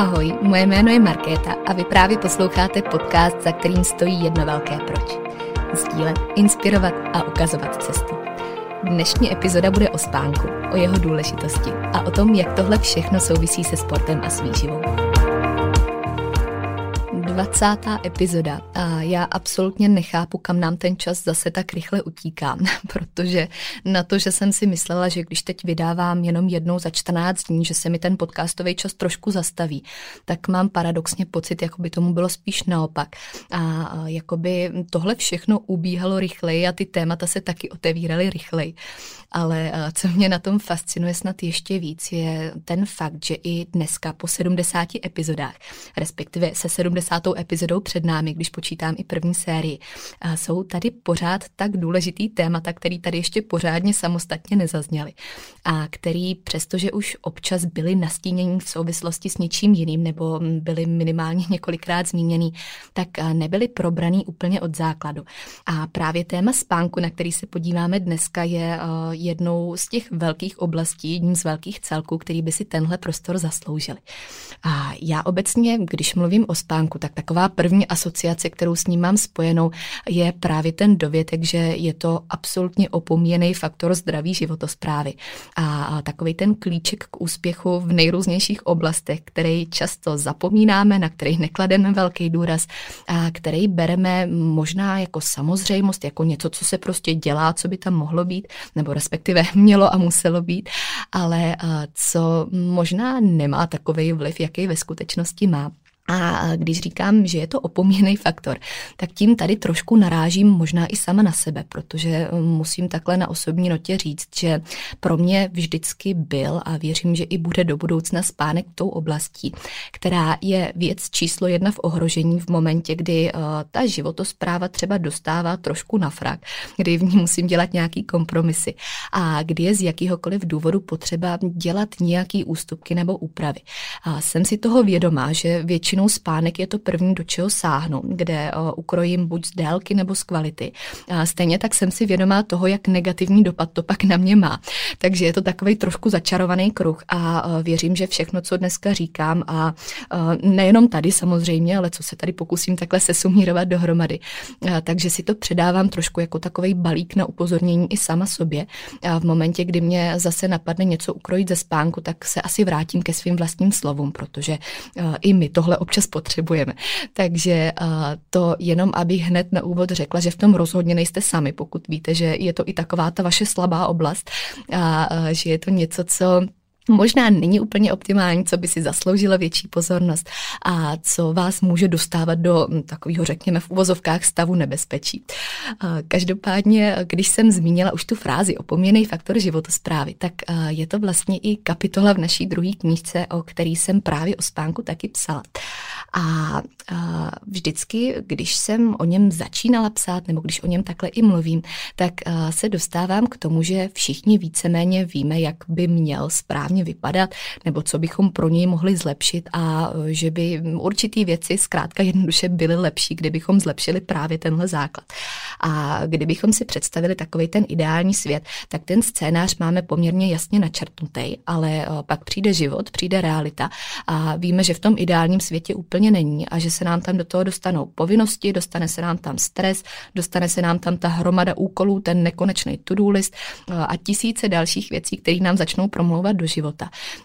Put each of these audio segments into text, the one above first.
Ahoj, moje jméno je Markéta a vy právě posloucháte podcast, za kterým stojí jedno velké proč. Sdílet, inspirovat a ukazovat cestu. Dnešní epizoda bude o spánku, o jeho důležitosti a o tom, jak tohle všechno souvisí se sportem a s výživou. 20. epizoda a já absolutně nechápu, kam nám ten čas zase tak rychle utíká, protože na to, že jsem si myslela, že když teď vydávám jenom jednou za 14 dní, že se mi ten podcastový čas trošku zastaví, tak mám paradoxně pocit, jako by tomu bylo spíš naopak. A jako by tohle všechno ubíhalo rychleji a ty témata se taky otevíraly rychleji. Ale co mě na tom fascinuje snad ještě víc, je ten fakt, že i dneska po 70 epizodách, respektive se 70 pátou epizodou před námi, když počítám i první sérii, jsou tady pořád tak důležitý témata, který tady ještě pořádně samostatně nezazněly a který přestože už občas byly nastínění v souvislosti s něčím jiným nebo byly minimálně několikrát zmíněný, tak nebyly probraný úplně od základu. A právě téma spánku, na který se podíváme dneska, je jednou z těch velkých oblastí, jedním z velkých celků, který by si tenhle prostor zasloužili. A já obecně, když mluvím o spánku, tak taková první asociace, kterou s ním mám spojenou, je právě ten dovětek, že je to absolutně opomíjený faktor zdraví životosprávy. A takový ten klíček k úspěchu v nejrůznějších oblastech, který často zapomínáme, na který neklademe velký důraz, a který bereme možná jako samozřejmost, jako něco, co se prostě dělá, co by tam mohlo být, nebo respektive mělo a muselo být, ale co možná nemá takový vliv, jaký ve skutečnosti má. A když říkám, že je to opomíjený faktor, tak tím tady trošku narážím možná i sama na sebe, protože um, musím takhle na osobní notě říct, že pro mě vždycky byl a věřím, že i bude do budoucna spánek tou oblastí, která je věc číslo jedna v ohrožení v momentě, kdy uh, ta životospráva třeba dostává trošku na frak, kdy v ní musím dělat nějaký kompromisy a kdy je z jakýhokoliv důvodu potřeba dělat nějaký ústupky nebo úpravy. A jsem si toho vědomá, že většinou většinou spánek je to první, do čeho sáhnu, kde ukrojím buď z délky nebo z kvality. Stejně tak jsem si vědomá toho, jak negativní dopad to pak na mě má. Takže je to takový trošku začarovaný kruh a věřím, že všechno, co dneska říkám a nejenom tady samozřejmě, ale co se tady pokusím takhle se sumírovat dohromady, takže si to předávám trošku jako takový balík na upozornění i sama sobě. A v momentě, kdy mě zase napadne něco ukrojit ze spánku, tak se asi vrátím ke svým vlastním slovům, protože i my tohle občas potřebujeme. Takže to jenom, abych hned na úvod řekla, že v tom rozhodně nejste sami, pokud víte, že je to i taková ta vaše slabá oblast a že je to něco, co možná není úplně optimální, co by si zasloužilo větší pozornost a co vás může dostávat do hm, takového, řekněme, v uvozovkách stavu nebezpečí. Každopádně, když jsem zmínila už tu frázi opomíjený faktor životosprávy, tak je to vlastně i kapitola v naší druhé knížce, o který jsem právě o spánku taky psala. A vždycky, když jsem o něm začínala psát, nebo když o něm takhle i mluvím, tak se dostávám k tomu, že všichni víceméně víme, jak by měl správně vypadat, nebo co bychom pro něj mohli zlepšit a že by určitý věci zkrátka jednoduše byly lepší, kdybychom zlepšili právě tenhle základ. A kdybychom si představili takový ten ideální svět, tak ten scénář máme poměrně jasně načrtnutý, ale pak přijde život, přijde realita a víme, že v tom ideálním světě úplně není a že se nám tam do toho dostanou povinnosti, dostane se nám tam stres, dostane se nám tam ta hromada úkolů, ten nekonečný to-do list a tisíce dalších věcí, které nám začnou promlouvat do života.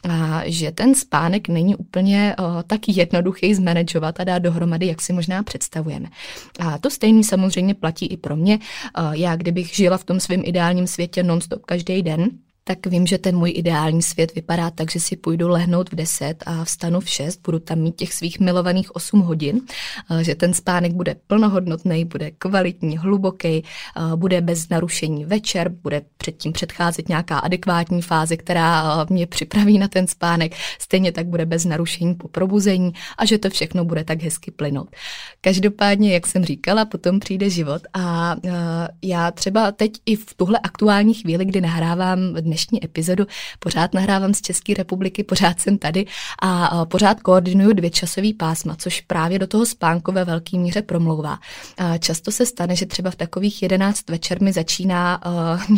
A že ten spánek není úplně tak jednoduchý zmanagovat a dát dohromady, jak si možná představujeme. A to stejný samozřejmě platí i pro mě. Já, kdybych žila v tom svém ideálním světě nonstop každý den, tak vím, že ten můj ideální svět vypadá tak, že si půjdu lehnout v 10 a vstanu v 6, budu tam mít těch svých milovaných 8 hodin, že ten spánek bude plnohodnotný, bude kvalitní, hluboký, bude bez narušení večer, bude předtím předcházet nějaká adekvátní fáze, která mě připraví na ten spánek, stejně tak bude bez narušení po probuzení a že to všechno bude tak hezky plynout. Každopádně, jak jsem říkala, potom přijde život a já třeba teď i v tuhle aktuální chvíli, kdy nahrávám dnešní epizodu, pořád nahrávám z České republiky, pořád jsem tady a pořád koordinuju dvě časové pásma, což právě do toho spánku ve velké míře promlouvá. Často se stane, že třeba v takových 11 večer mi začíná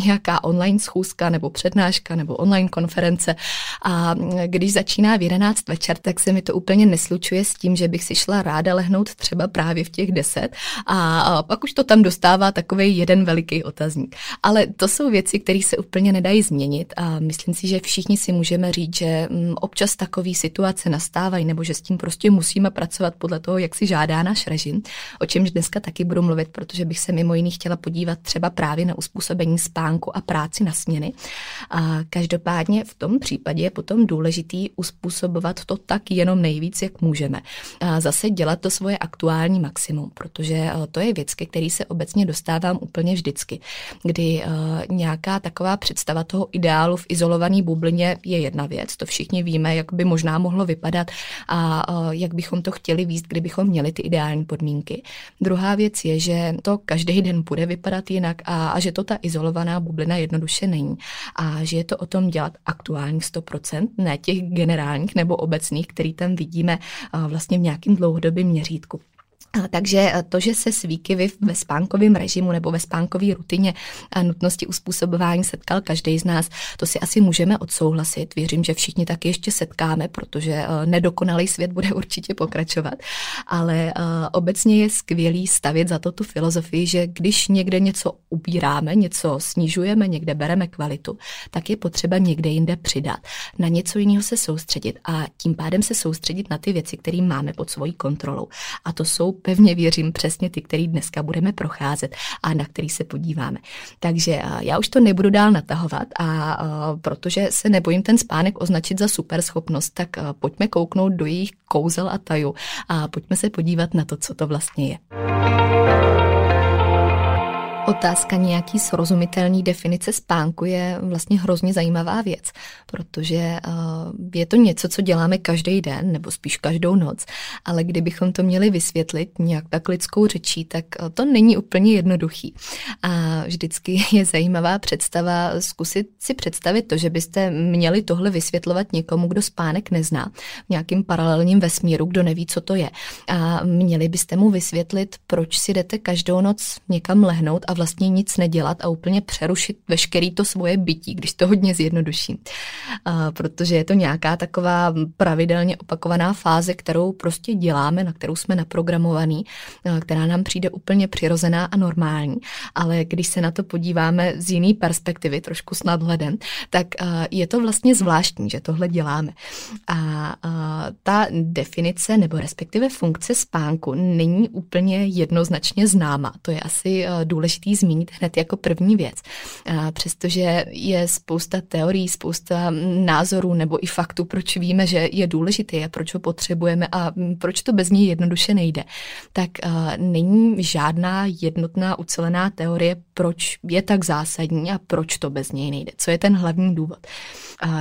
nějaká online schůzka nebo přednáška nebo online konference a když začíná v 11 večer, tak se mi to úplně neslučuje s tím, že bych si šla ráda lehnout třeba právě v těch 10 a pak už to tam dostává takový jeden veliký otazník. Ale to jsou věci, které se úplně nedají změnit a myslím si, že všichni si můžeme říct, že mm, občas takové situace nastávají nebo že s tím prostě musíme pracovat podle toho, jak si žádá náš režim, o čemž dneska taky budu mluvit, protože bych se mimo jiný chtěla podívat třeba právě na uspůsobení spánku a práci na směny. A každopádně v tom případě je potom důležitý uspůsobovat to tak jenom nejvíc, jak můžeme. A zase dělat to svoje aktuální maximum, protože eh, to je věc, ke který se obecně dostávám úplně vždycky, kdy uh, nějaká taková představa toho ideálu v izolované bublině je jedna věc, to všichni víme, jak by možná mohlo vypadat a jak bychom to chtěli víc, kdybychom měli ty ideální podmínky. Druhá věc je, že to každý den bude vypadat jinak a, a že to ta izolovaná bublina jednoduše není. A že je to o tom dělat aktuálních 100%, ne těch generálních nebo obecných, který tam vidíme vlastně v nějakém dlouhodobém měřítku. Takže eh, to, že se s výkyvy ve spánkovém režimu nebo ve spánkové rutině a nutnosti uspůsobování setkal každý z nás, to si asi můžeme odsouhlasit. Věřím, že všichni taky ještě setkáme, protože eh, nedokonalý svět bude určitě pokračovat. Ale eh, obecně je skvělý stavět za to tu filozofii, že když někde něco ubíráme, něco snižujeme, někde bereme kvalitu, tak je potřeba někde jinde přidat. Na něco jiného se soustředit a tím pádem se soustředit na ty věci, které máme pod svojí kontrolou. A to jsou pevně věřím přesně ty, který dneska budeme procházet a na který se podíváme. Takže já už to nebudu dál natahovat a protože se nebojím ten spánek označit za super schopnost, tak pojďme kouknout do jejich kouzel a taju a pojďme se podívat na to, co to vlastně je. Otázka nějaký srozumitelný definice spánku je vlastně hrozně zajímavá věc, protože eh, je to něco, co děláme každý den, nebo spíš každou noc, ale kdybychom to měli vysvětlit nějak tak lidskou řečí, tak eh, to není úplně jednoduchý. A vždycky je zajímavá představa zkusit si představit to, že byste měli tohle vysvětlovat někomu, kdo spánek nezná, v nějakým paralelním vesmíru, kdo neví, co to je. A měli byste mu vysvětlit, proč si jdete každou noc někam lehnout a vlastně nic nedělat a úplně přerušit veškerý to svoje bytí, když to hodně zjednoduším. Protože je to nějaká taková pravidelně opakovaná fáze, kterou prostě děláme, na kterou jsme naprogramovaný, která nám přijde úplně přirozená a normální. Ale když se na to podíváme z jiné perspektivy, trošku s nadhledem, tak je to vlastně zvláštní, že tohle děláme. A ta definice nebo respektive funkce spánku není úplně jednoznačně známa. To je asi důležité důležitý zmínit hned jako první věc. Přestože je spousta teorií, spousta názorů nebo i faktů, proč víme, že je důležitý a proč ho potřebujeme a proč to bez něj jednoduše nejde, tak není žádná jednotná ucelená teorie, proč je tak zásadní a proč to bez něj nejde. Co je ten hlavní důvod?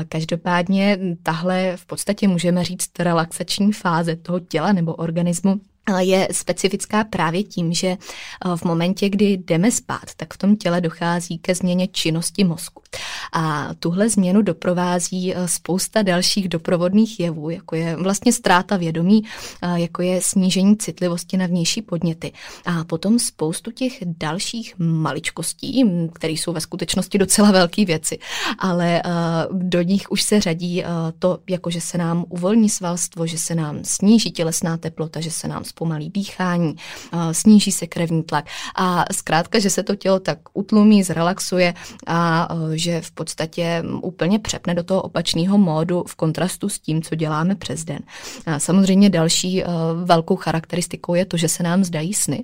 Každopádně tahle v podstatě můžeme říct relaxační fáze toho těla nebo organismu je specifická právě tím, že eh, v momentě, kdy jdeme spát, tak v tom těle dochází ke změně činnosti mozku. A tuhle změnu doprovází eh, spousta dalších doprovodných jevů, jako je vlastně ztráta vědomí, eh, jako je snížení citlivosti na vnější podněty. A potom spoustu těch dalších maličkostí, které jsou ve skutečnosti docela velké věci, ale do nich už se řadí to, jako že se nám uvolní svalstvo, že se nám sníží tělesná teplota, že se nám zpomalí dýchání, sníží se krevní tlak a zkrátka, že se to tělo tak utlumí, zrelaxuje a že v podstatě úplně přepne do toho opačného módu v kontrastu s tím, co děláme přes den. A samozřejmě další velkou charakteristikou je to, že se nám zdají sny,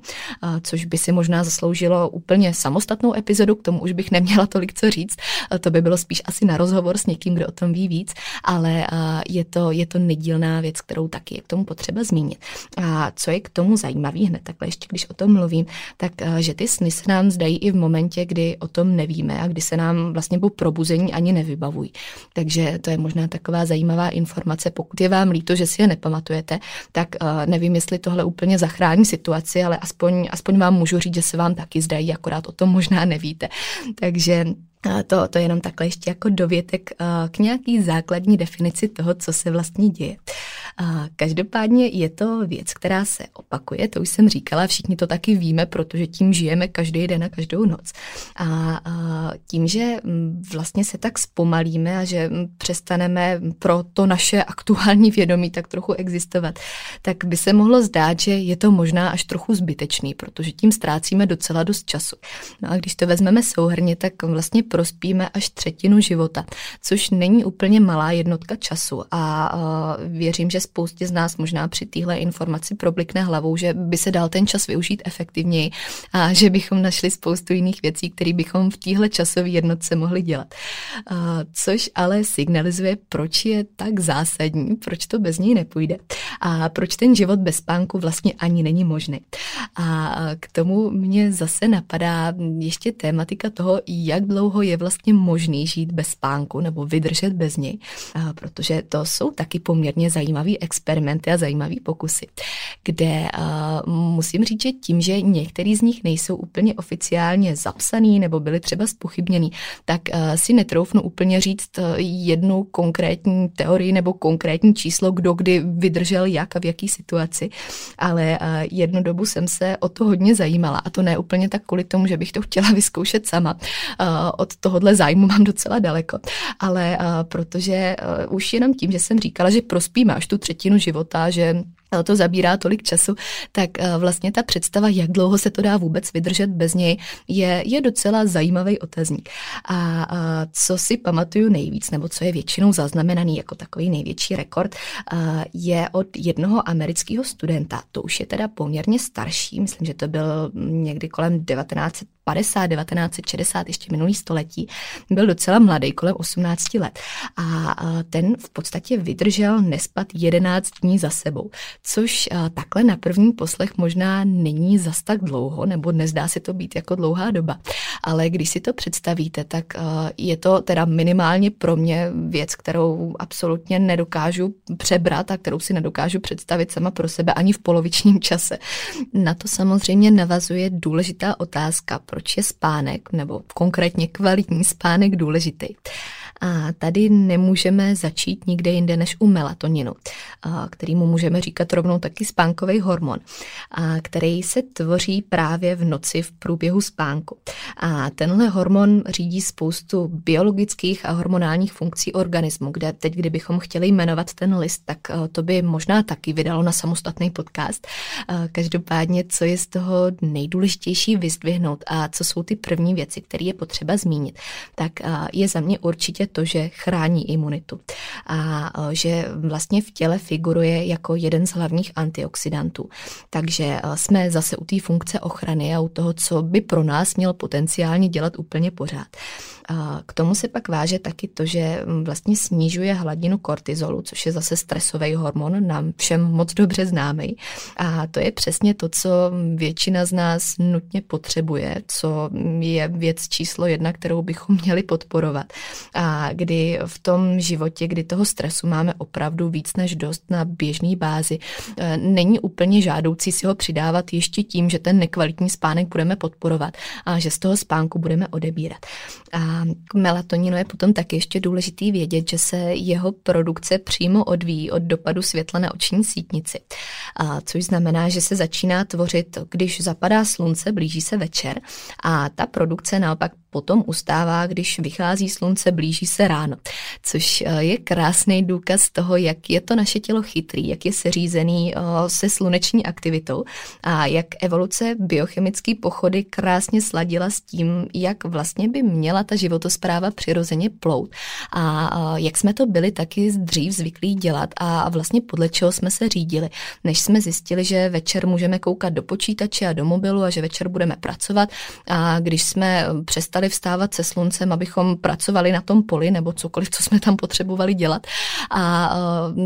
což by si možná zasloužilo úplně samostatnou epizodu, k tomu už bych neměla tolik co říct, to by bylo spíš asi na rozhovor s někým, kdo o tom ví víc, ale je to, je to nedílná věc, kterou taky je k tomu potřeba zmínit. A co je k tomu zajímavý hned takhle ještě, když o tom mluvím, tak že ty sny se nám zdají i v momentě, kdy o tom nevíme a kdy se nám vlastně po probuzení ani nevybavují. Takže to je možná taková zajímavá informace. Pokud je vám líto, že si je nepamatujete, tak nevím, jestli tohle úplně zachrání situaci, ale aspoň, aspoň vám můžu říct, že se vám taky zdají, akorát o tom možná nevíte. Takže to, to je jenom takhle ještě jako dovětek k nějaký základní definici toho, co se vlastně děje. Každopádně je to věc, která se opakuje, to už jsem říkala, všichni to taky víme, protože tím žijeme každý den a každou noc. A tím, že vlastně se tak zpomalíme a že přestaneme pro to naše aktuální vědomí tak trochu existovat, tak by se mohlo zdát, že je to možná až trochu zbytečný, protože tím ztrácíme docela dost času. No a když to vezmeme souhrně, tak vlastně prospíme až třetinu života, což není úplně malá jednotka času a věřím, že spoustě z nás možná při téhle informaci problikne hlavou, že by se dal ten čas využít efektivněji a že bychom našli spoustu jiných věcí, které bychom v téhle časové jednotce mohli dělat. Což ale signalizuje, proč je tak zásadní, proč to bez něj nepůjde a proč ten život bez spánku vlastně ani není možný. A k tomu mě zase napadá ještě tématika toho, jak dlouho je vlastně možný žít bez spánku nebo vydržet bez něj, protože to jsou taky poměrně zajímavé experimenty a zajímavé pokusy, kde uh, musím říct, že tím, že některý z nich nejsou úplně oficiálně zapsaný nebo byly třeba spochybněný, tak uh, si netroufnu úplně říct jednu konkrétní teorii nebo konkrétní číslo, kdo kdy vydržel jak a v jaký situaci, ale uh, jednu dobu jsem se o to hodně zajímala a to ne úplně tak kvůli tomu, že bych to chtěla vyzkoušet sama. Uh, od tohohle zájmu mám docela daleko, ale uh, protože uh, už jenom tím, že jsem říkala, že prospíme až tu třetinu života, že to zabírá tolik času, tak eh, vlastně ta představa, jak dlouho se to dá vůbec vydržet bez něj, je, je docela zajímavý otazník. A, a co si pamatuju nejvíc, nebo co je většinou zaznamenaný jako takový největší rekord, eh, je od jednoho amerického studenta. To už je teda poměrně starší, myslím, že to byl někdy kolem 19 50, 1960, ještě minulý století, byl docela mladý, kolem 18 let. A ten v podstatě vydržel nespat 11 dní za sebou, což takhle na první poslech možná není zas tak dlouho, nebo nezdá se to být jako dlouhá doba. Ale když si to představíte, tak je to teda minimálně pro mě věc, kterou absolutně nedokážu přebrat a kterou si nedokážu představit sama pro sebe ani v polovičním čase. Na to samozřejmě navazuje důležitá otázka, proč je spánek, nebo konkrétně kvalitní spánek důležitý. A tady nemůžeme začít nikde jinde než u melatoninu, kterýmu můžeme říkat rovnou taky spánkový hormon, který se tvoří právě v noci v průběhu spánku. A tenhle hormon řídí spoustu biologických a hormonálních funkcí organismu, kde teď, kdybychom chtěli jmenovat ten list, tak to by možná taky vydalo na samostatný podcast. Každopádně, co je z toho nejdůležitější vyzdvihnout a co jsou ty první věci, které je potřeba zmínit, tak je za mě určitě to, že chrání imunitu a že vlastně v těle figuruje jako jeden z hlavních antioxidantů. Takže jsme zase u té funkce ochrany a u toho, co by pro nás měl potenciálně dělat úplně pořád. K tomu se pak váže taky to, že vlastně snižuje hladinu kortizolu, což je zase stresový hormon, nám všem moc dobře známý. A to je přesně to, co většina z nás nutně potřebuje, co je věc číslo jedna, kterou bychom měli podporovat. A kdy v tom životě, kdy toho stresu máme opravdu víc než dost na běžný bázi, e, není úplně žádoucí si ho přidávat ještě tím, že ten nekvalitní spánek budeme podporovat a že z toho spánku budeme odebírat. A k melatoninu je potom taky ještě důležitý vědět, že se jeho produkce přímo odvíjí od dopadu světla na oční sítnici, a což znamená, že se začíná tvořit, když zapadá slunce, blíží se večer a ta produkce naopak potom ustává, když vychází slunce, blíží se ráno, což eh, je krásný důkaz toho, jak je to naše tělo chytrý, jak je seřízený eh, se sluneční aktivitou a jak evoluce biochemické pochody krásně sladila s tím, jak vlastně by měla ta životospráva přirozeně plout. A jak jsme to byli taky dřív zvyklí dělat a vlastně podle čeho jsme se řídili, než jsme zjistili, že večer můžeme koukat do počítače a do mobilu a že večer budeme pracovat a když jsme přestali vstávat se sluncem, abychom pracovali na tom poli nebo cokoliv, co jsme tam potřebovali dělat a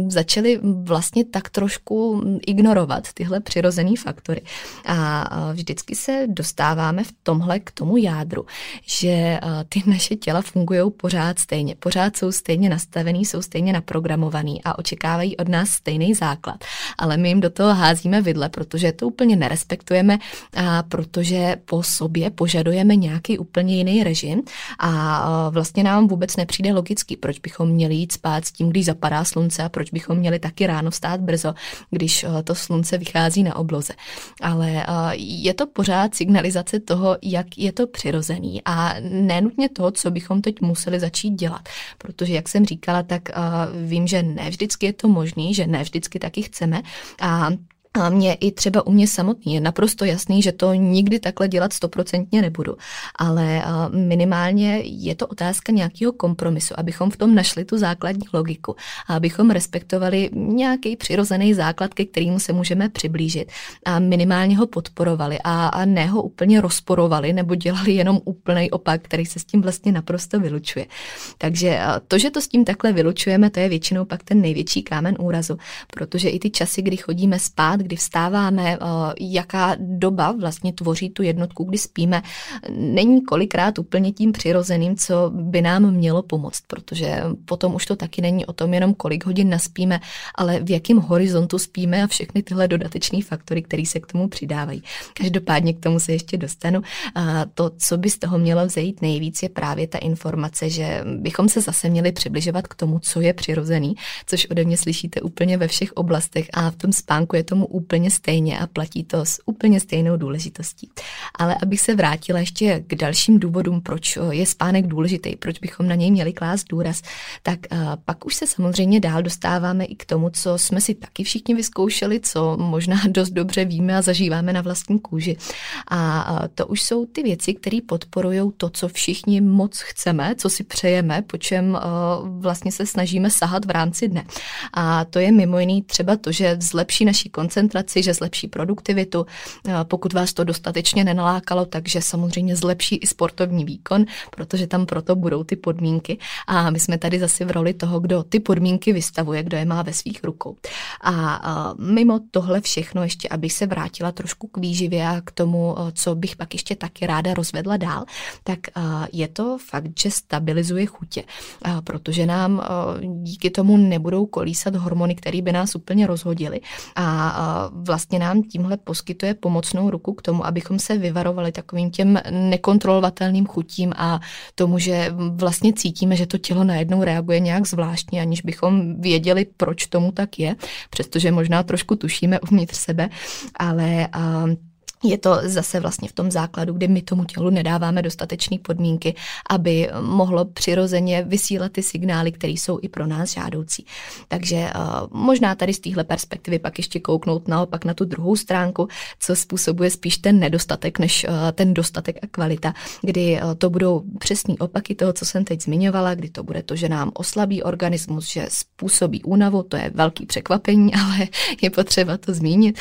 začali vlastně tak trošku ignorovat tyhle přirozené faktory. A vždycky se dostáváme v tomhle k tomu jádru, že ty naše těla fungují pořád stejně, pořád jsou stejně nastavený, jsou stejně naprogramovaný a očekávají od nás stejný základ. Ale my jim do toho házíme vidle, protože to úplně nerespektujeme a protože po sobě požadujeme nějaký úplně jiný režim a vlastně nám vůbec nepřijde logický, proč bychom měli jít spát s tím, když zapadá slunce a proč bychom měli taky ráno vstát brzo, když to slunce vychází na obloze. Ale je to pořád signalizace toho, jak je to přirozený a nenutně toho, co bychom teď museli začít dělat. Protože, jak jsem říkala, tak vím, že ne vždycky je to možné, že ne vždycky taky chceme a a mě i třeba u mě samotný je naprosto jasný, že to nikdy takhle dělat stoprocentně nebudu. Ale minimálně je to otázka nějakého kompromisu, abychom v tom našli tu základní logiku a abychom respektovali nějaký přirozený základ, ke kterému se můžeme přiblížit a minimálně ho podporovali a, a ne ho úplně rozporovali nebo dělali jenom úplný opak, který se s tím vlastně naprosto vylučuje. Takže to, že to s tím takhle vylučujeme, to je většinou pak ten největší kámen úrazu, protože i ty časy, kdy chodíme spát, kdy vstáváme, eh, jaká doba vlastně tvoří tu jednotku, kdy spíme, není kolikrát úplně tím přirozeným, co by nám mělo pomoct, protože potom už to taky není o tom jenom kolik hodin naspíme, ale v jakém horizontu spíme a všechny tyhle dodatečné faktory, které se k tomu přidávají. Každopádně k tomu se ještě dostanu. A to, co by z toho mělo vzejít nejvíc, je právě ta informace, že bychom se zase měli přibližovat k tomu, co je přirozený, což ode mě slyšíte úplně ve všech oblastech a v tom spánku je tomu úplně stejně a platí to s úplně stejnou důležitostí. Ale abych se vrátila ještě k dalším důvodům, proč je spánek důležitý, proč bychom na něj měli klást důraz, tak uh, pak už se samozřejmě dál dostáváme i k tomu, co jsme si taky všichni vyzkoušeli, co možná dost dobře víme a zažíváme na vlastní kůži. A uh, to už jsou ty věci, které podporují to, co všichni moc chceme, co si přejeme, po čem vlastně se snažíme sahat v rámci dne. A to je mimo jiný třeba to, že zlepší naší koncentraci koncentraci, že zlepší produktivitu, pokud vás to dostatečně nenalákalo, takže samozřejmě zlepší i sportovní výkon, protože tam proto budou ty podmínky. A my jsme tady zase v roli toho, kdo ty podmínky vystavuje, kdo je má ve svých rukou. A mimo tohle všechno, ještě abych se vrátila trošku k výživě a k tomu, co bych pak ještě taky ráda rozvedla dál, tak je to fakt, že stabilizuje chutě, protože nám díky tomu nebudou kolísat hormony, které by nás úplně rozhodily. A vlastně nám tímhle poskytuje pomocnou ruku k tomu, abychom se vyvarovali takovým těm nekontrolovatelným chutím a tomu, že vlastně cítíme, že to tělo najednou reaguje nějak zvláštně, aniž bychom věděli, proč tomu tak je, přestože možná trošku tušíme uvnitř sebe, ale je to zase vlastně v tom základu, kdy my tomu tělu nedáváme dostatečné podmínky, aby mohlo přirozeně vysílat ty signály, které jsou i pro nás žádoucí. Takže uh, možná tady z téhle perspektivy pak ještě kouknout naopak na tu druhou stránku, co způsobuje spíš ten nedostatek než uh, ten dostatek a kvalita, kdy uh, to budou přesný opaky toho, co jsem teď zmiňovala, kdy to bude to, že nám oslabí organismus, že způsobí únavu, to je velký překvapení, ale je potřeba to zmínit,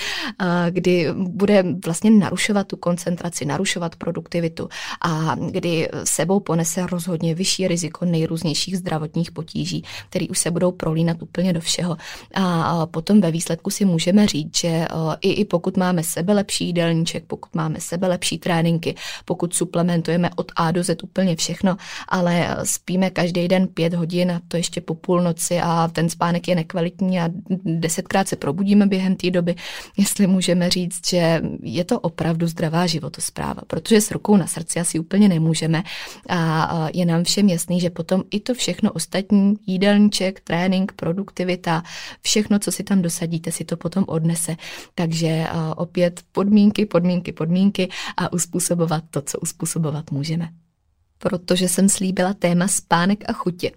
kdy bude vlastně vlastně narušovat tu koncentraci, narušovat produktivitu a kdy sebou ponese rozhodně vyšší riziko nejrůznějších zdravotních potíží, které už se budou prolínat úplně do všeho. A potom ve výsledku si můžeme říct, že i, i pokud máme sebe lepší jídelníček, pokud máme sebe lepší tréninky, pokud suplementujeme od A do Z úplně všechno, ale spíme každý den pět hodin a to ještě po půlnoci a ten spánek je nekvalitní a desetkrát se probudíme během té doby, jestli můžeme říct, že je to opravdu zdravá životospráva, protože s rukou na srdci asi úplně nemůžeme a je nám všem jasný, že potom i to všechno ostatní, jídelníček, trénink, produktivita, všechno, co si tam dosadíte, si to potom odnese. Takže opět podmínky, podmínky, podmínky a uspůsobovat to, co uspůsobovat můžeme. protože jsem slíbila téma spánek a chutě,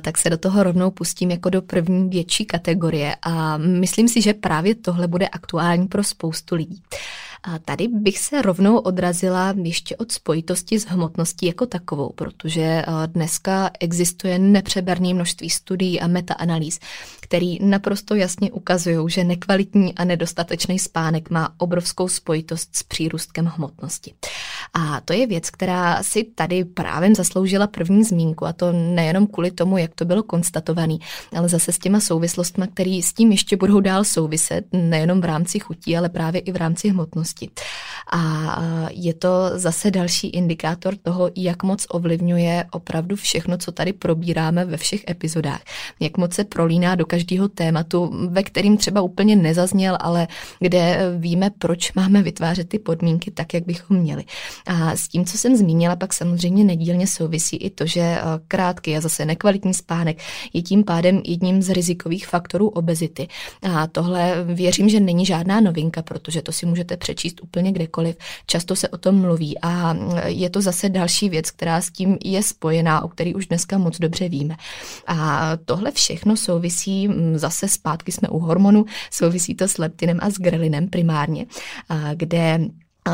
tak se do toho rovnou pustím jako do první větší kategorie a myslím si, že právě tohle bude aktuální pro spoustu lidí. A tady bych se rovnou odrazila ještě od spojitosti s hmotností jako takovou, protože dneska existuje nepřeberné množství studií a metaanalýz, který naprosto jasně ukazují, že nekvalitní a nedostatečný spánek má obrovskou spojitost s přírůstkem hmotnosti. A to je věc, která si tady právě zasloužila první zmínku a to nejenom kvůli tomu, jak to bylo konstatované, ale zase s těma souvislostmi, které s tím ještě budou dál souviset, nejenom v rámci chutí, ale právě i v rámci hmotnosti. по-русски. A je to zase další indikátor toho, jak moc ovlivňuje opravdu všechno, co tady probíráme ve všech epizodách. Jak moc se prolíná do každého tématu, ve kterým třeba úplně nezazněl, ale kde víme, proč máme vytvářet ty podmínky tak, jak bychom měli. A s tím, co jsem zmínila, pak samozřejmě nedílně souvisí i to, že krátký a zase nekvalitní spánek je tím pádem jedním z rizikových faktorů obezity. A tohle věřím, že není žádná novinka, protože to si můžete přečíst úplně kdekoliv. Často se o tom mluví a je to zase další věc, která s tím je spojená, o který už dneska moc dobře víme. A tohle všechno souvisí, zase zpátky jsme u hormonu, souvisí to s leptinem a s grelinem primárně, kde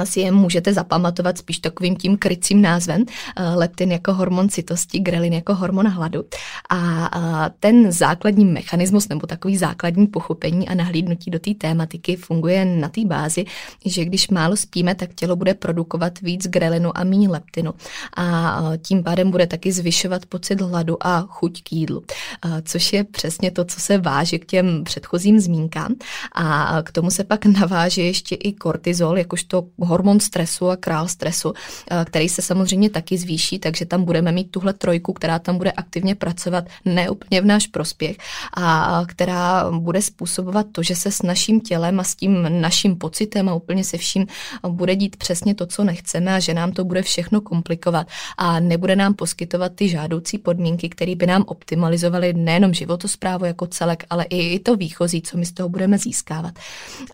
si je můžete zapamatovat spíš takovým tím krycím názvem, eh, leptin jako hormon citosti, grelin jako hormon hladu. A ten základní mechanismus nebo takový základní pochopení a nahlídnutí do té tématiky funguje na té bázi, že když málo spíme, tak tělo bude produkovat víc grelinu a méně leptinu. A tím pádem bude taky zvyšovat pocit hladu a chuť k jídlu, což je přesně to, co se váže k těm předchozím zmínkám. A k tomu se pak naváže ještě i kortizol, jakožto hormon stresu a král stresu, eh, který se samozřejmě taky zvýší, takže tam budeme mít tuhle trojku, která tam bude aktivně pracovat neúplně v náš prospěch a která bude způsobovat to, že se s naším tělem a s tím naším pocitem a úplně se vším bude dít přesně to, co nechceme a že nám to bude všechno komplikovat a nebude nám poskytovat ty žádoucí podmínky, které by nám optimalizovaly nejenom životosprávu jako celek, ale i to výchozí, co my z toho budeme získávat.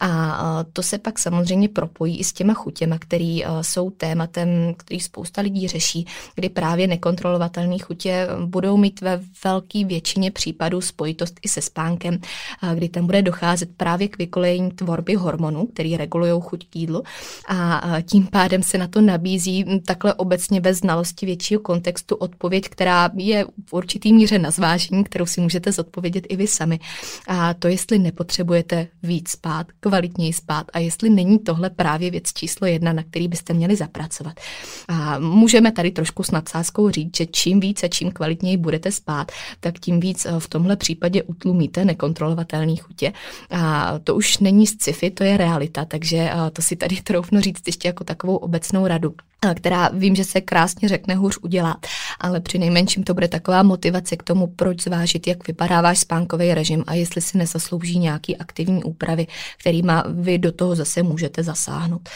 A to se pak samozřejmě propojí i s těma chutěma, který eh, jsou tématem, který spousta lidí řeší, kdy právě nekontrolovatelné chutě eh, budou mít ve velké většině případů spojitost i se spánkem, eh, kdy tam bude docházet právě k vykolejení tvorby hormonů, který regulují chuť k jídlu a tím pádem se na to nabízí hm, takhle obecně bez znalosti většího kontextu odpověď, která je v určitý míře na zvážení, kterou si můžete zodpovědět i vy sami. A to, jestli nepotřebujete víc spát, kvalitněji spát a jestli není tohle právě věc číslo jedna, na který byste měli zapracovat. A můžeme tady trošku s nadsázkou říct, že čím více, čím kvalitněji budete spát, tak tím víc eh, v tomhle případě utlumíte nekontrolovatelný chutě. A to už není sci-fi, to je realita, takže eh, to si tady troufnu říct ještě jako takovou obecnou radu která vím, že se krásně řekne, hůř udělá, ale při nejmenším to bude taková motivace k tomu, proč zvážit, jak vypadá váš spánkový režim a jestli si nezaslouží nějaký aktivní úpravy, kterýma vy do toho zase můžete zasáhnout.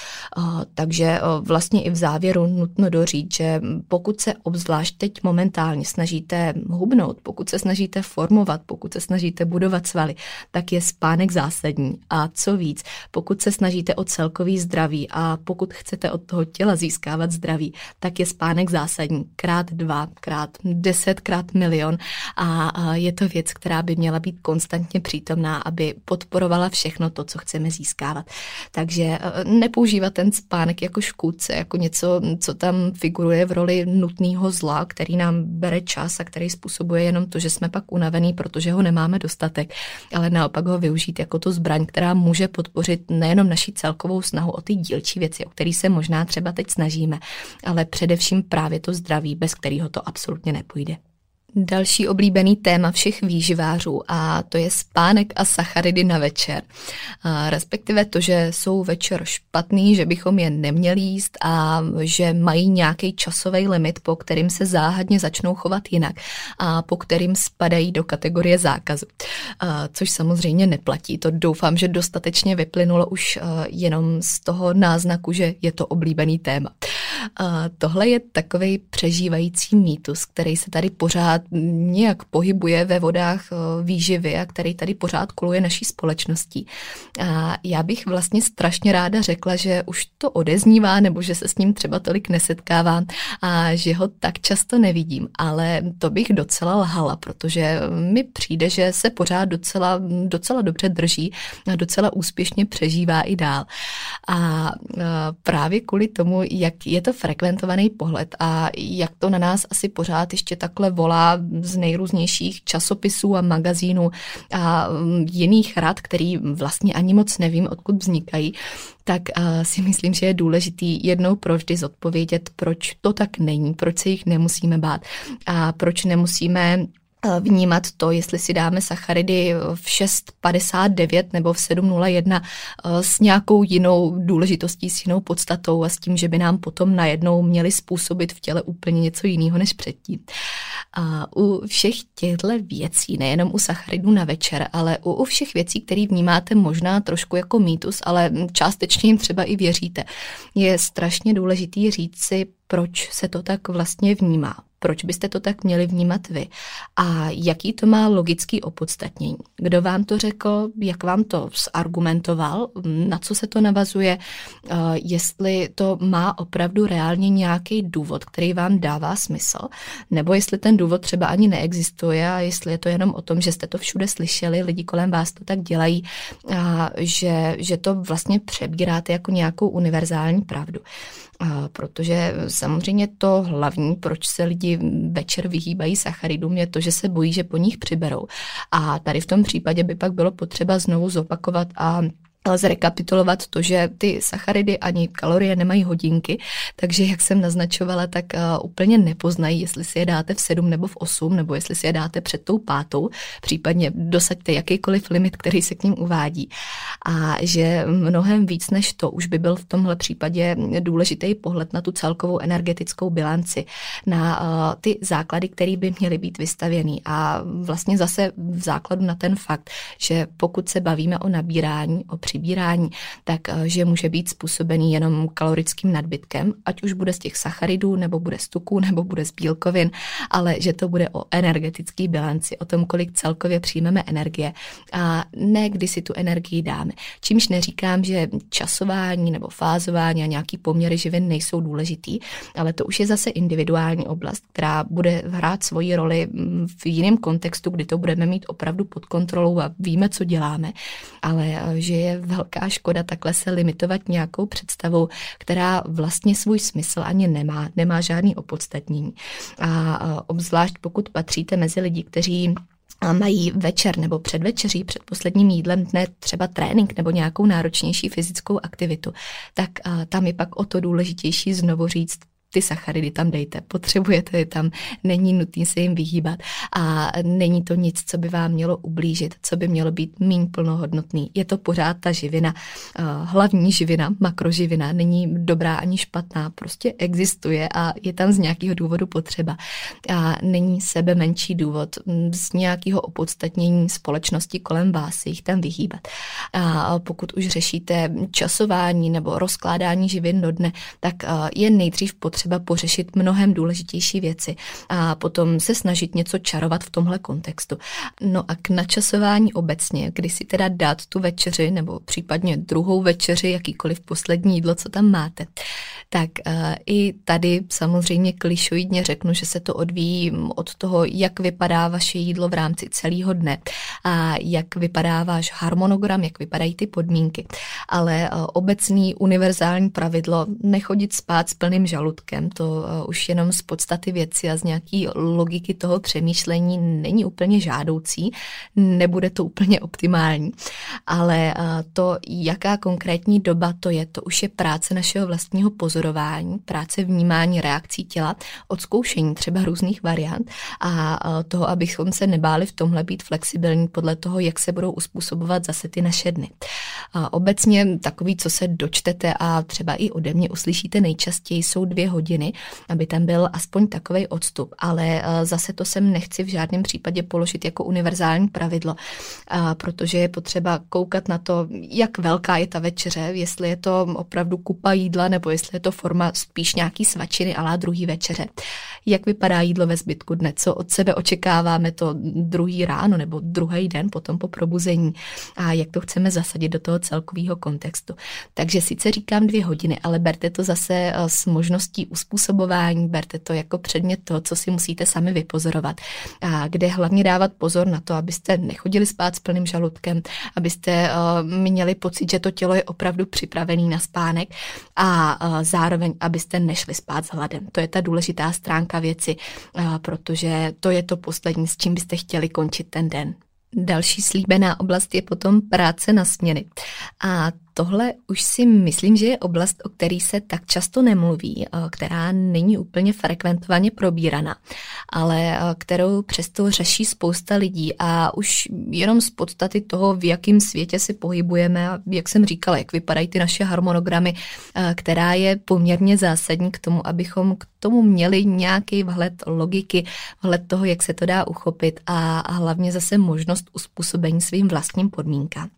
Takže vlastně i v závěru nutno dořít, že pokud se obzvlášť teď momentálně snažíte hubnout, pokud se snažíte formovat, pokud se snažíte budovat svaly, tak je spánek zásadní. A co víc, pokud se snažíte o celkový zdraví a pokud chcete od toho těla získat dávat zdraví, tak je spánek zásadní. Krát dva, krát deset, krát milion. A je to věc, která by měla být konstantně přítomná, aby podporovala všechno to, co chceme získávat. Takže e, nepoužívat ten spánek jako škůdce, jako něco, co tam figuruje v roli nutného zla, který nám bere čas a který způsobuje jenom to, že jsme pak unavený, protože ho nemáme dostatek, ale naopak ho využít jako tu zbraň, která může podpořit nejenom naši celkovou snahu o ty dílčí věci, o které se možná třeba teď snažíme, snažíme, ale především právě to zdraví, bez kterého to absolutně nepůjde. Další oblíbený téma všech výživářů a to je spánek a sacharidy na večer. A respektive to, že jsou večer špatný, že bychom je neměli jíst a že mají nějaký časový limit, po kterým se záhadně začnou chovat jinak a po kterým spadají do kategorie zákazu. A což samozřejmě neplatí. To doufám, že dostatečně vyplynulo už jenom z toho náznaku, že je to oblíbený téma. Tohle je takový přežívající mýtus, který se tady pořád nějak pohybuje ve vodách výživy a který tady pořád koluje naší společností. A já bych vlastně strašně ráda řekla, že už to odeznívá nebo že se s ním třeba tolik nesetkávám a že ho tak často nevidím, ale to bych docela lhala, protože mi přijde, že se pořád docela, docela dobře drží a docela úspěšně přežívá i dál. A právě kvůli tomu, jak je to frekventovaný pohled a jak to na nás asi pořád ještě takhle volá z nejrůznějších časopisů a magazínů a jiných rad, který vlastně ani moc nevím, odkud vznikají, tak si myslím, že je důležitý jednou provždy zodpovědět, proč to tak není, proč se jich nemusíme bát a proč nemusíme vnímat to, jestli si dáme sacharidy v 6,59 nebo v 7,01 eh, s nějakou jinou důležitostí, s jinou podstatou a s tím, že by nám potom najednou měli způsobit v těle úplně něco jiného než předtím. A u všech těchto věcí, nejenom u sacharidů na večer, ale u, u všech věcí, které vnímáte možná trošku jako mýtus, ale částečně jim třeba i věříte, je strašně důležitý říct si, proč se to tak vlastně vnímá, proč byste to tak měli vnímat vy? A jaký to má logický opodstatnění. Kdo vám to řekl, jak vám to zargumentoval, na co se to navazuje, eh, jestli to má opravdu reálně nějaký důvod, který vám dává smysl, nebo jestli ten důvod třeba ani neexistuje a jestli je to jenom o tom, že jste to všude slyšeli, lidi kolem vás to tak dělají, a že, že to vlastně přebíráte jako nějakou univerzální pravdu protože samozřejmě to hlavní, proč se lidi večer vyhýbají sacharidům, je to, že se bojí, že po nich přiberou. A tady v tom případě by pak bylo potřeba znovu zopakovat a zrekapitulovat to, že ty sacharidy ani kalorie nemají hodinky, takže jak jsem naznačovala, tak uh, úplně nepoznají, jestli si je dáte v 7 nebo v 8, nebo jestli si je dáte před tou pátou, případně dosaďte jakýkoliv limit, který se k ním uvádí. A že mnohem víc než to už by byl v tomhle případě důležitý pohled na tu celkovou energetickou bilanci, na uh, ty základy, které by měly být vystavěný a vlastně zase v základu na ten fakt, že pokud se bavíme o nabírání, o přibírání, tak eh, že může být způsobený jenom kalorickým nadbytkem, ať už bude z těch sacharidů, nebo bude z tuků, nebo bude z bílkovin, ale že to bude o energetické bilanci, o tom, kolik celkově přijmeme energie a ne kdy si tu energii dáme. Čímž neříkám, že časování nebo fázování a nějaký poměry živin nejsou důležitý, ale to už je zase individuální oblast, která bude hrát svoji roli mm, v jiném kontextu, kdy to budeme mít opravdu pod kontrolou a víme, co děláme, ale eh, že je velká škoda takhle se limitovat nějakou představou, která vlastně svůj smysl ani nemá, nemá žádný opodstatnění. A obzvlášť pokud patříte mezi lidi, kteří mají večer nebo předvečeří před posledním jídlem dne třeba trénink nebo nějakou náročnější fyzickou aktivitu, tak tam je pak o to důležitější znovu říct, ty sacharidy tam dejte, potřebujete je tam, není nutné se jim vyhýbat a není to nic, co by vám mělo ublížit, co by mělo být méně plnohodnotný. Je to pořád ta živina, hlavní živina, makroživina, není dobrá ani špatná, prostě existuje a je tam z nějakého důvodu potřeba. A není sebe menší důvod z nějakého opodstatnění společnosti kolem vás jich tam vyhýbat. A pokud už řešíte časování nebo rozkládání živin do dne, tak je nejdřív potřeba potřeba pořešit mnohem důležitější věci a potom se snažit něco čarovat v tomhle kontextu. No a k načasování obecně, kdy si teda dát tu večeři nebo případně druhou večeři, jakýkoliv poslední jídlo, co tam máte, tak uh, i tady samozřejmě klišoidně řeknu, že se to odvíjí od toho, jak vypadá vaše jídlo v rámci celého dne a jak vypadá váš harmonogram, jak vypadají ty podmínky. Ale uh, obecný univerzální pravidlo nechodit spát s plným žaludkem výsledkem. To eh, už jenom z podstaty věci a z nějaký logiky toho přemýšlení není úplně žádoucí, nebude to úplně optimální. Ale eh, to, jaká konkrétní doba to je, to už je práce našeho vlastního pozorování, práce vnímání reakcí těla, odzkoušení třeba různých variant a eh, toho, abychom se nebáli v tomhle být flexibilní podle toho, jak se budou uspůsobovat zase ty naše dny. A obecně takový, co se dočtete a třeba i ode mě uslyšíte nejčastěji, jsou dvě hodiny, aby tam byl aspoň takový odstup. Ale eh, zase to sem nechci v žádném případě položit jako univerzální pravidlo, protože je potřeba koukat na to, jak velká je ta večeře, jestli je to opravdu kupa jídla, nebo jestli je to to forma spíš nějaký svačiny alá druhý večeře. Jak vypadá jídlo ve zbytku dne, co od sebe očekáváme to druhý ráno nebo druhý den potom po probuzení a jak to chceme zasadit do toho celkového kontextu. Takže sice říkám dvě hodiny, ale berte to zase eh, s možností uspůsobování, berte to jako předmět toho, co si musíte sami vypozorovat. A kde hlavně dávat pozor na to, abyste nechodili spát s plným žaludkem, abyste uh, měli pocit, že to tělo je opravdu připravený na spánek a uh, zároveň, abyste nešli spát s hladem. To je ta důležitá stránka věci, uh, protože to je to poslední, s čím byste chtěli končit ten den. Další slíbená oblast je potom práce na směny. A tohle už si myslím, že je oblast, o který se tak často nemluví, eh, která není úplně frekventovaně probíraná, ale eh, kterou přesto řeší spousta lidí a už jenom z podstaty toho, v jakém světě si pohybujeme a jak jsem říkala, jak vypadají ty naše harmonogramy, eh, která je poměrně zásadní k tomu, abychom k tomu měli nějaký vhled logiky, vhled toho, jak se to dá uchopit a hlavně zase možnost uspůsobení svým vlastním podmínkám.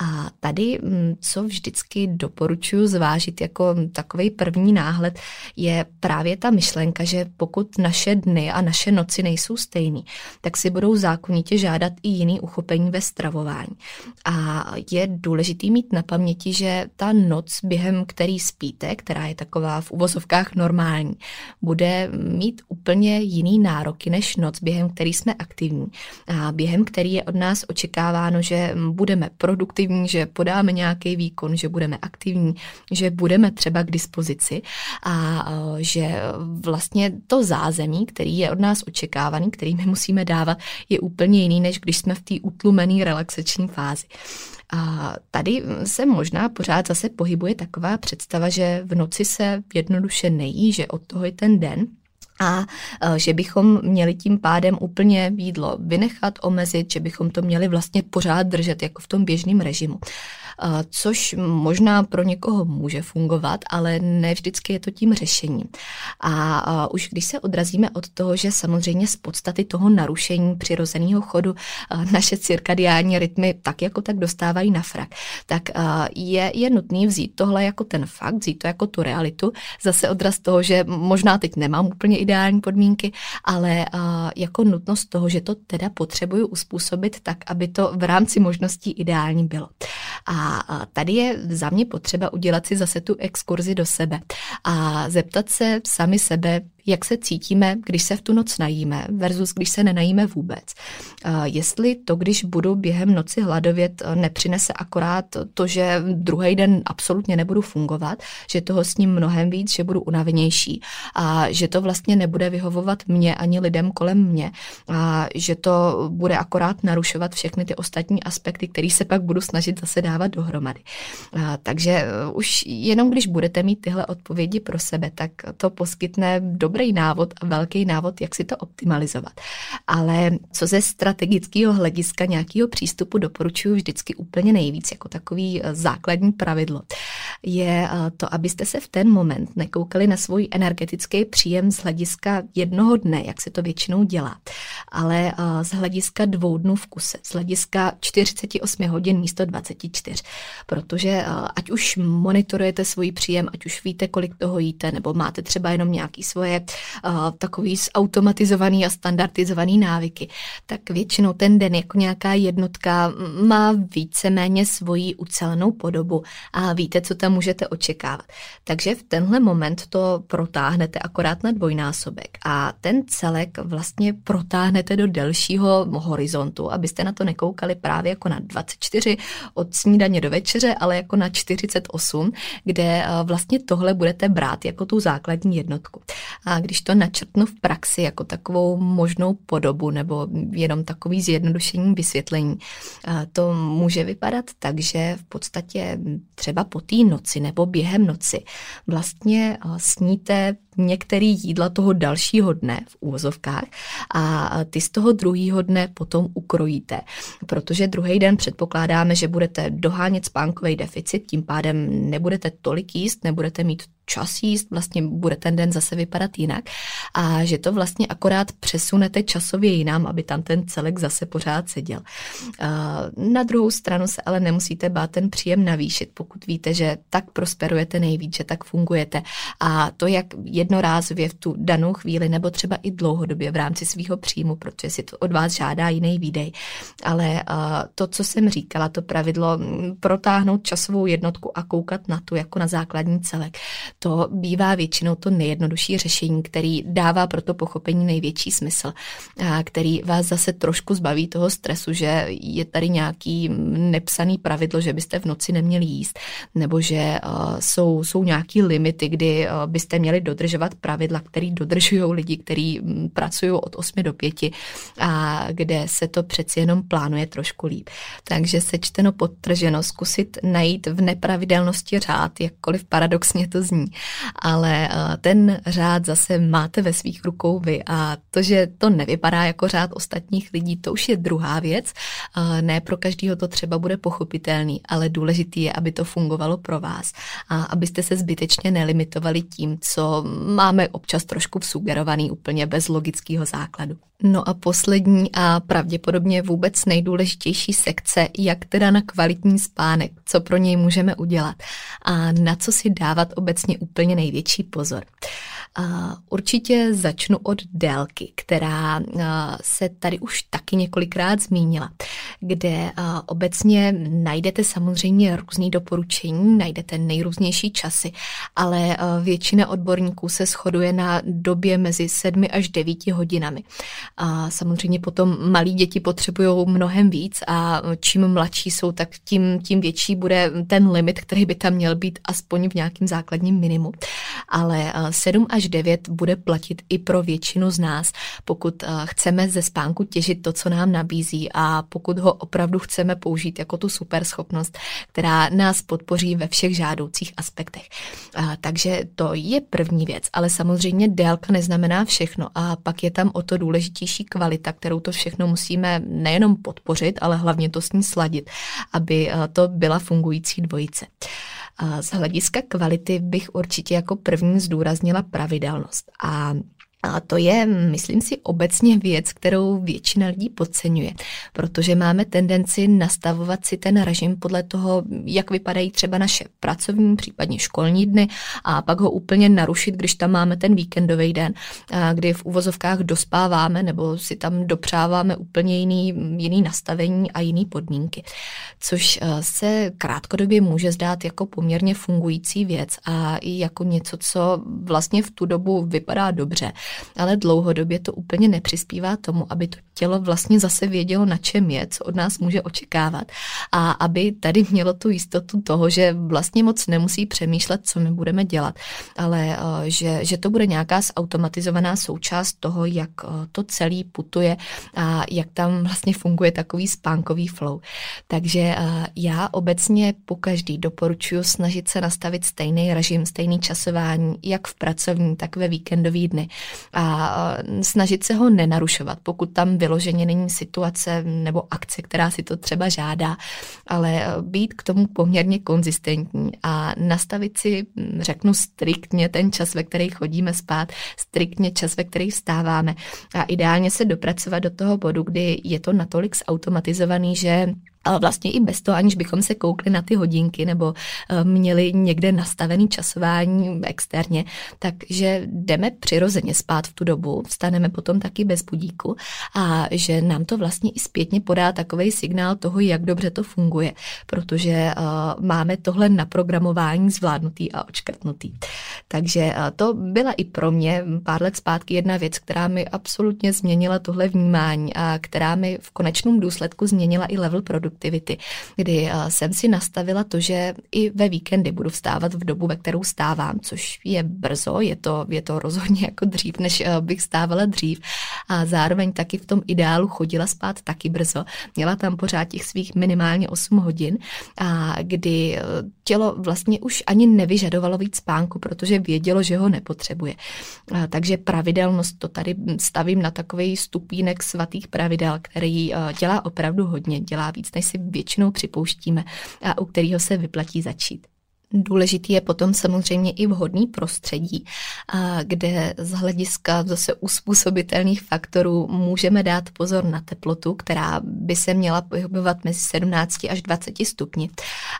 A tady, mm, co vždycky doporučuji zvážit jako takový první náhled, je právě ta myšlenka, že pokud naše dny a naše noci nejsou stejný, tak si budou zákonitě žádat i jiný uchopení ve stravování. A je důležitý mít na paměti, že ta noc, během který spíte, která je taková v uvozovkách normální, bude mít úplně jiný nároky než noc, během který jsme aktivní a během který je od nás očekáváno, že budeme produktivní aktivní, že podáme nějaký výkon, že budeme aktivní, že budeme třeba k dispozici a že vlastně to zázemí, který je od nás očekávaný, který my musíme dávat, je úplně jiný, než když jsme v té utlumené relaxační fázi. A tady se možná pořád zase pohybuje taková představa, že v noci se jednoduše nejí, že od toho je ten den, a e, že bychom měli tím pádem úplně jídlo vynechat, omezit, že bychom to měli vlastně pořád držet jako v tom běžném režimu což možná pro někoho může fungovat, ale ne vždycky je to tím řešením. A už když se odrazíme od toho, že samozřejmě z podstaty toho narušení přirozeného chodu naše cirkadiální rytmy tak jako tak dostávají na frak, tak je, je nutný vzít tohle jako ten fakt, vzít to jako tu realitu, zase odraz toho, že možná teď nemám úplně ideální podmínky, ale jako nutnost toho, že to teda potřebuju uspůsobit tak, aby to v rámci možností ideální bylo. A tady je za mě potřeba udělat si zase tu exkurzi do sebe a zeptat se sami sebe, jak se cítíme, když se v tu noc najíme versus když se nenajíme vůbec. Jestli to, když budu během noci hladovět, nepřinese akorát to, že druhý den absolutně nebudu fungovat, že toho s ním mnohem víc, že budu unavenější a že to vlastně nebude vyhovovat mě ani lidem kolem mě a že to bude akorát narušovat všechny ty ostatní aspekty, které se pak budu snažit zase dávat dohromady. Takže už jenom když budete mít tyhle odpovědi pro sebe, tak to poskytne dobré dobrý návod a velký návod, jak si to optimalizovat. Ale co ze strategického hlediska nějakého přístupu doporučuji vždycky úplně nejvíc, jako takový eh, základní pravidlo, je eh, to, abyste se v ten moment nekoukali na svůj energetický příjem z hlediska jednoho dne, jak se to většinou dělá, ale eh, z hlediska dvou dnů v kuse, z hlediska 48 hodin místo 24. Protože ať už monitorujete svůj příjem, ať už víte, kolik toho jíte, nebo máte třeba jenom nějaký svoje uh, takový zautomatizovaný a standardizovaný návyky, tak většinou ten den jako nějaká jednotka má víceméně svoji ucelenou podobu a víte, co tam můžete očekávat. Takže v tenhle moment to protáhnete akorát na dvojnásobek a ten celek vlastně protáhnete do delšího horizontu, abyste na to nekoukali právě jako na 24 od snídaně do večeře, ale jako na 48, kde vlastně tohle budete brát jako tu základní jednotku. A když to načrtnu v praxi jako takovou možnou podobu nebo jenom takový zjednodušení vysvětlení, to může vypadat tak, že v podstatě třeba po té noci nebo během noci vlastně sníte některý jídla toho dalšího dne v úvozovkách a ty z toho druhého dne potom ukrojíte, protože druhý den předpokládáme, že budete dohánět spánkový deficit, tím pádem nebudete tolik jíst, nebudete mít čas jíst, vlastně bude ten den zase vypadat jinak. A že to vlastně akorát přesunete časově jinam, aby tam ten celek zase pořád seděl. Na druhou stranu se ale nemusíte bát ten příjem navýšit, pokud víte, že tak prosperujete nejvíc, že tak fungujete. A to jak jednorázově v tu danou chvíli nebo třeba i dlouhodobě v rámci svého příjmu, protože si to od vás žádá jiný výdej. Ale to, co jsem říkala, to pravidlo protáhnout časovou jednotku a koukat na tu jako na základní celek, to bývá většinou to nejjednodušší řešení, který dává pro to pochopení největší smysl, a který vás zase trošku zbaví toho stresu, že je tady nějaký nepsaný pravidlo, že byste v noci neměli jíst, nebo že uh, jsou, jsou nějaký limity, kdy uh, byste měli dodržovat pravidla, který dodržují lidi, kteří um, pracují od 8 do 5 a kde se to přeci jenom plánuje trošku líp. Takže sečteno podtrženo, zkusit najít v nepravidelnosti řád, jakkoliv paradoxně to zní, ale eh, ten řád zase máte ve svých rukou vy a to, že to nevypadá jako řád ostatních lidí, to už je druhá věc. Eh, ne pro každého to třeba bude pochopitelný, ale důležitý je, aby to fungovalo pro vás a abyste se zbytečně nelimitovali tím, co máme občas trošku vsugerovaný úplně bez logického základu. No a poslední a pravděpodobně vůbec nejdůležitější sekce, jak teda na kvalitní spánek, co pro něj můžeme udělat a na co si dávat obecně úplně největší pozor. Určitě začnu od délky, která se tady už taky několikrát zmínila, kde obecně najdete samozřejmě různý doporučení, najdete nejrůznější časy, ale většina odborníků se shoduje na době mezi 7 až 9 hodinami. A samozřejmě potom malí děti potřebují mnohem víc a čím mladší jsou, tak tím, tím větší bude ten limit, který by tam měl být aspoň v nějakém základním minimu. Ale 7 až 9 bude platit i pro většinu z nás, pokud chceme ze spánku těžit to, co nám nabízí a pokud ho opravdu chceme použít jako tu super schopnost, která nás podpoří ve všech žádoucích aspektech. Takže to je první věc, ale samozřejmě délka neznamená všechno a pak je tam o to důležitější kvalita, kterou to všechno musíme nejenom podpořit, ale hlavně to s ní sladit, aby to byla fungující dvojice. Z hlediska kvality bych určitě jako první zdůraznila pravidelnost. A a to je, myslím si, obecně věc, kterou většina lidí podceňuje, protože máme tendenci nastavovat si ten režim podle toho, jak vypadají třeba naše pracovní, případně školní dny a pak ho úplně narušit, když tam máme ten víkendový den, kdy v uvozovkách dospáváme nebo si tam dopřáváme úplně jiný, jiný nastavení a jiný podmínky, což se krátkodobě může zdát jako poměrně fungující věc a i jako něco, co vlastně v tu dobu vypadá dobře ale dlouhodobě to úplně nepřispívá tomu, aby to tělo vlastně zase vědělo, na čem je, co od nás může očekávat. A aby tady mělo tu jistotu toho, že vlastně moc nemusí přemýšlet, co my budeme dělat, ale eh, že, že to bude nějaká zautomatizovaná součást toho, jak eh, to celý putuje a jak tam vlastně funguje takový spánkový flow. Takže eh, já obecně po každý doporučuji snažit se nastavit stejný režim, stejný časování, jak v pracovní, tak ve víkendový dny a snažit se ho nenarušovat, pokud tam vyloženě není situace nebo akce, která si to třeba žádá, ale být k tomu poměrně konzistentní a nastavit si, řeknu striktně ten čas, ve který chodíme spát, striktně čas, ve který vstáváme a ideálně se dopracovat do toho bodu, kdy je to natolik zautomatizovaný, že vlastně i bez toho, aniž bychom se koukli na ty hodinky nebo eh, měli někde nastavený časování externě, takže jdeme přirozeně spát v tu dobu, vstaneme potom taky bez budíku a že nám to vlastně i zpětně podá takový signál toho, jak dobře to funguje, protože uh, máme tohle naprogramování zvládnutý a očkrtnutý. Takže uh, to byla i pro mě pár let zpátky jedna věc, která mi absolutně změnila tohle vnímání a která mi v konečném důsledku změnila i level produktu produktivity, kdy eh, jsem si nastavila to, že i ve víkendy budu vstávat v dobu, ve kterou stávám, což je brzo, je to, je to rozhodně jako dřív, než eh, bych stávala dřív a zároveň taky v tom ideálu chodila spát taky brzo. Měla tam pořád těch svých minimálně 8 hodin, a kdy eh, tělo vlastně už ani nevyžadovalo víc spánku, protože vědělo, že ho nepotřebuje. Takže pravidelnost to tady stavím na takový stupínek svatých pravidel, který dělá opravdu hodně, dělá víc, než si většinou připouštíme a u kterého se vyplatí začít. Důležitý je potom samozřejmě i vhodný prostředí, kde z hlediska zase uspůsobitelných faktorů můžeme dát pozor na teplotu, která by se měla pohybovat mezi 17 až 20 stupni.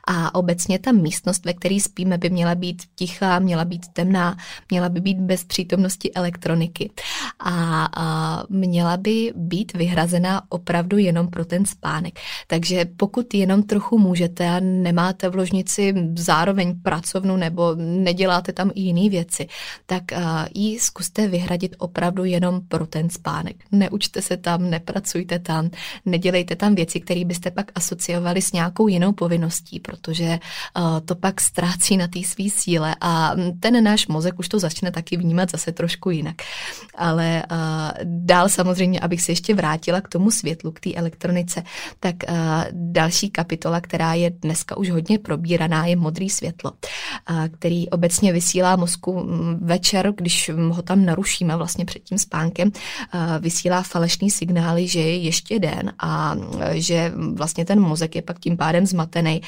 A obecně ta místnost, ve které spíme, by měla být tichá, měla být temná, měla by být bez přítomnosti elektroniky a, měla by být vyhrazená opravdu jenom pro ten spánek. Takže pokud jenom trochu můžete a nemáte v ložnici zároveň zároveň pracovnu nebo neděláte tam i jiné věci, tak ji zkuste vyhradit opravdu jenom pro ten spánek. Neučte se tam, nepracujte tam, nedělejte tam věci, které byste pak asociovali s nějakou jinou povinností, protože to pak ztrácí na té své síle a ten náš mozek už to začne taky vnímat zase trošku jinak. Ale dál samozřejmě, abych se ještě vrátila k tomu světlu, k té elektronice, tak další kapitola, která je dneska už hodně probíraná, je modrý svět světlo, který obecně vysílá mozku večer, když ho tam narušíme vlastně před tím spánkem, vysílá falešný signály, že je ještě den a že vlastně ten mozek je pak tím pádem zmatený,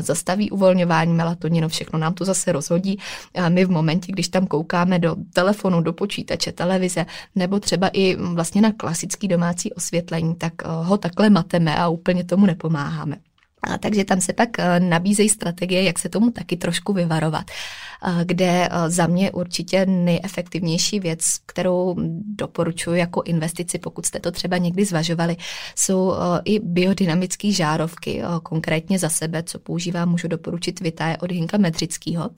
zastaví uvolňování melatoninu, všechno nám to zase rozhodí. A my v momentě, když tam koukáme do telefonu, do počítače, televize, nebo třeba i vlastně na klasický domácí osvětlení, tak ho takhle mateme a úplně tomu nepomáháme. A takže tam se pak eh, nabízejí strategie, jak se tomu taky trošku vyvarovat. Kde za mě určitě nejefektivnější věc, kterou doporučuji jako investici, pokud jste to třeba někdy zvažovali, jsou i biodynamické žárovky, konkrétně za sebe, co používám, můžu doporučit Vitae od Hinka Medřického,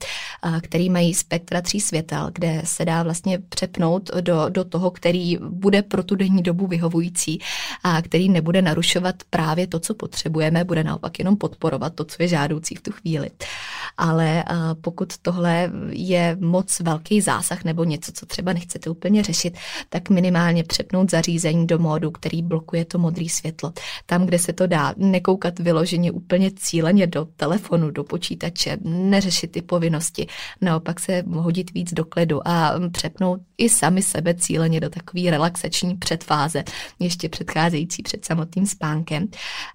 který mají spektra tří světel, kde se dá vlastně přepnout do, do toho, který bude pro tu denní dobu vyhovující a který nebude narušovat právě to, co potřebujeme, bude naopak jenom podporovat to, co je žádoucí v tu chvíli. Ale pokud tohle je moc velký zásah nebo něco, co třeba nechcete úplně řešit, tak minimálně přepnout zařízení do módu, který blokuje to modré světlo. Tam, kde se to dá, nekoukat vyloženě úplně cíleně do telefonu, do počítače, neřešit ty povinnosti, naopak se hodit víc do klidu a přepnout i sami sebe cíleně do takové relaxační předfáze, ještě předcházející před samotným spánkem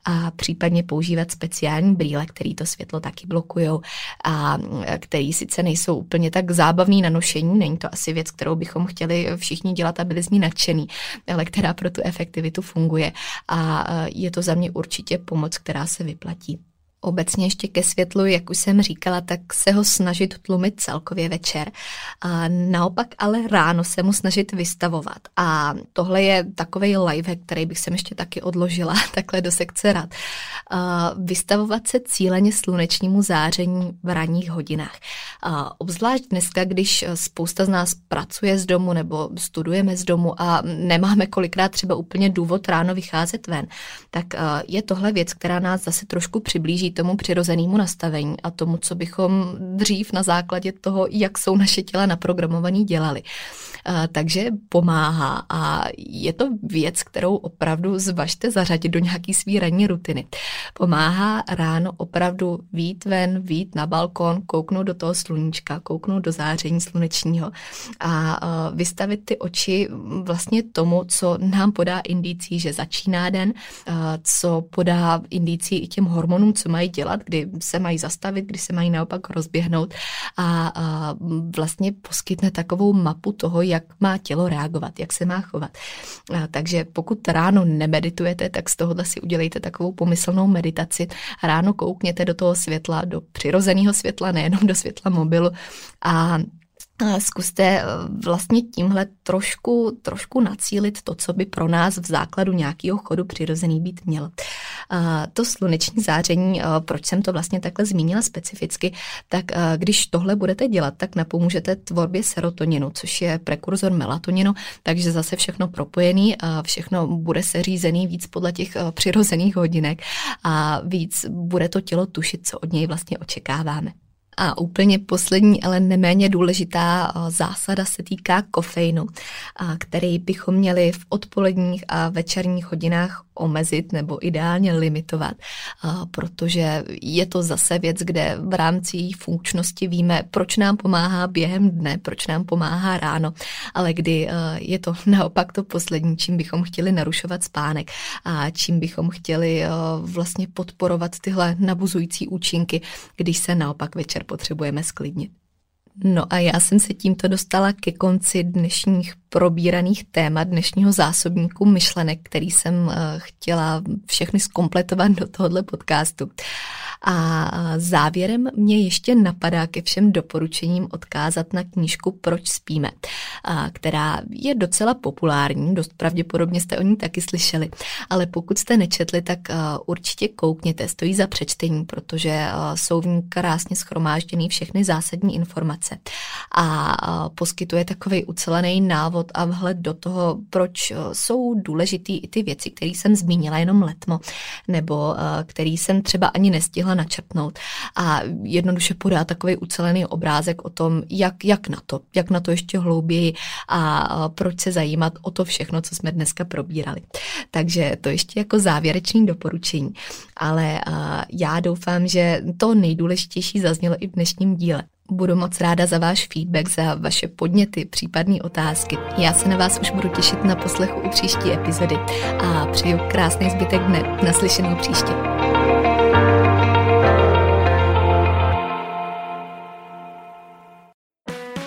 a případně používat speciální brýle, který to světlo taky blokují a který sice nejsou úplně tak zábavný na nošení, není to asi věc, kterou bychom chtěli všichni dělat a byli z ní nadšený, ale která pro tu efektivitu funguje a je to za mě určitě pomoc, která se vyplatí. Obecně ještě ke světlu, jak už jsem říkala, tak se ho snažit tlumit celkově večer. A naopak ale ráno se mu snažit vystavovat. A tohle je takový live, který bych sem ještě taky odložila takhle do sekce rad. A vystavovat se cíleně slunečnímu záření v ranních hodinách. A obzvlášť dneska, když spousta z nás pracuje z domu nebo studujeme z domu a nemáme kolikrát třeba úplně důvod ráno vycházet ven, tak je tohle věc, která nás zase trošku přiblíží tomu přirozenému nastavení a tomu, co bychom dřív na základě toho, jak jsou naše těla naprogramovaný, dělali. Takže pomáhá a je to věc, kterou opravdu zvažte zařadit do nějaký svý ranní rutiny. Pomáhá ráno opravdu vít ven, vít na balkon, kouknout do toho sluníčka, kouknout do záření slunečního a vystavit ty oči vlastně tomu, co nám podá indicí, že začíná den, co podá indicí i těm hormonům, co mají mají dělat, kdy se mají zastavit, kdy se mají naopak rozběhnout a, a vlastně poskytne takovou mapu toho, jak má tělo reagovat, jak se má chovat. A, takže pokud ráno nemeditujete, tak z tohohle si udělejte takovou pomyslnou meditaci. Ráno koukněte do toho světla, do přirozeného světla, nejenom do světla mobilu a zkuste eh, vlastně tímhle trošku, trošku nacílit to, co by pro nás v základu nějakého chodu přirozený být měl. To sluneční záření, eh, proč jsem to vlastně takhle zmínila specificky, tak eh, když tohle budete dělat, tak napomůžete tvorbě serotoninu, což je prekurzor melatoninu, takže zase všechno propojený, všechno bude seřízený víc podle těch přirozených hodinek a víc bude to tělo tušit, co od něj vlastně očekáváme. A úplně poslední, ale neméně důležitá zásada se týká kofeinu, který bychom měli v odpoledních a večerních hodinách omezit nebo ideálně limitovat, protože je to zase věc, kde v rámci funkčnosti víme, proč nám pomáhá během dne, proč nám pomáhá ráno, ale kdy je to naopak to poslední, čím bychom chtěli narušovat spánek a čím bychom chtěli vlastně podporovat tyhle nabuzující účinky, když se naopak večer potřebujeme sklidnit. No a já jsem se tímto dostala ke konci dnešních probíraných témat, dnešního zásobníku myšlenek, který jsem eh, chtěla všechny skompletovat do tohohle podcastu. A závěrem mě ještě napadá ke všem doporučením odkázat na knížku Proč spíme, která je docela populární, dost pravděpodobně jste o ní taky slyšeli, ale pokud jste nečetli, tak určitě koukněte, stojí za přečtení, protože jsou v ní krásně schromážděný všechny zásadní informace. A poskytuje takový ucelený návod a vhled do toho, proč jsou důležitý i ty věci, které jsem zmínila jenom letmo, nebo který jsem třeba ani nestihla mohla načrtnout a jednoduše podá takový ucelený obrázek o tom, jak, jak na to, jak na to ještě hlouběji a proč se zajímat o to všechno, co jsme dneska probírali. Takže to ještě jako závěrečný doporučení. Ale já doufám, že to nejdůležitější zaznělo i v dnešním díle. Budu moc ráda za váš feedback, za vaše podněty, případné otázky. Já se na vás už budu těšit na poslechu u příští epizody a přeju krásný zbytek dne. Naslyšenou příště.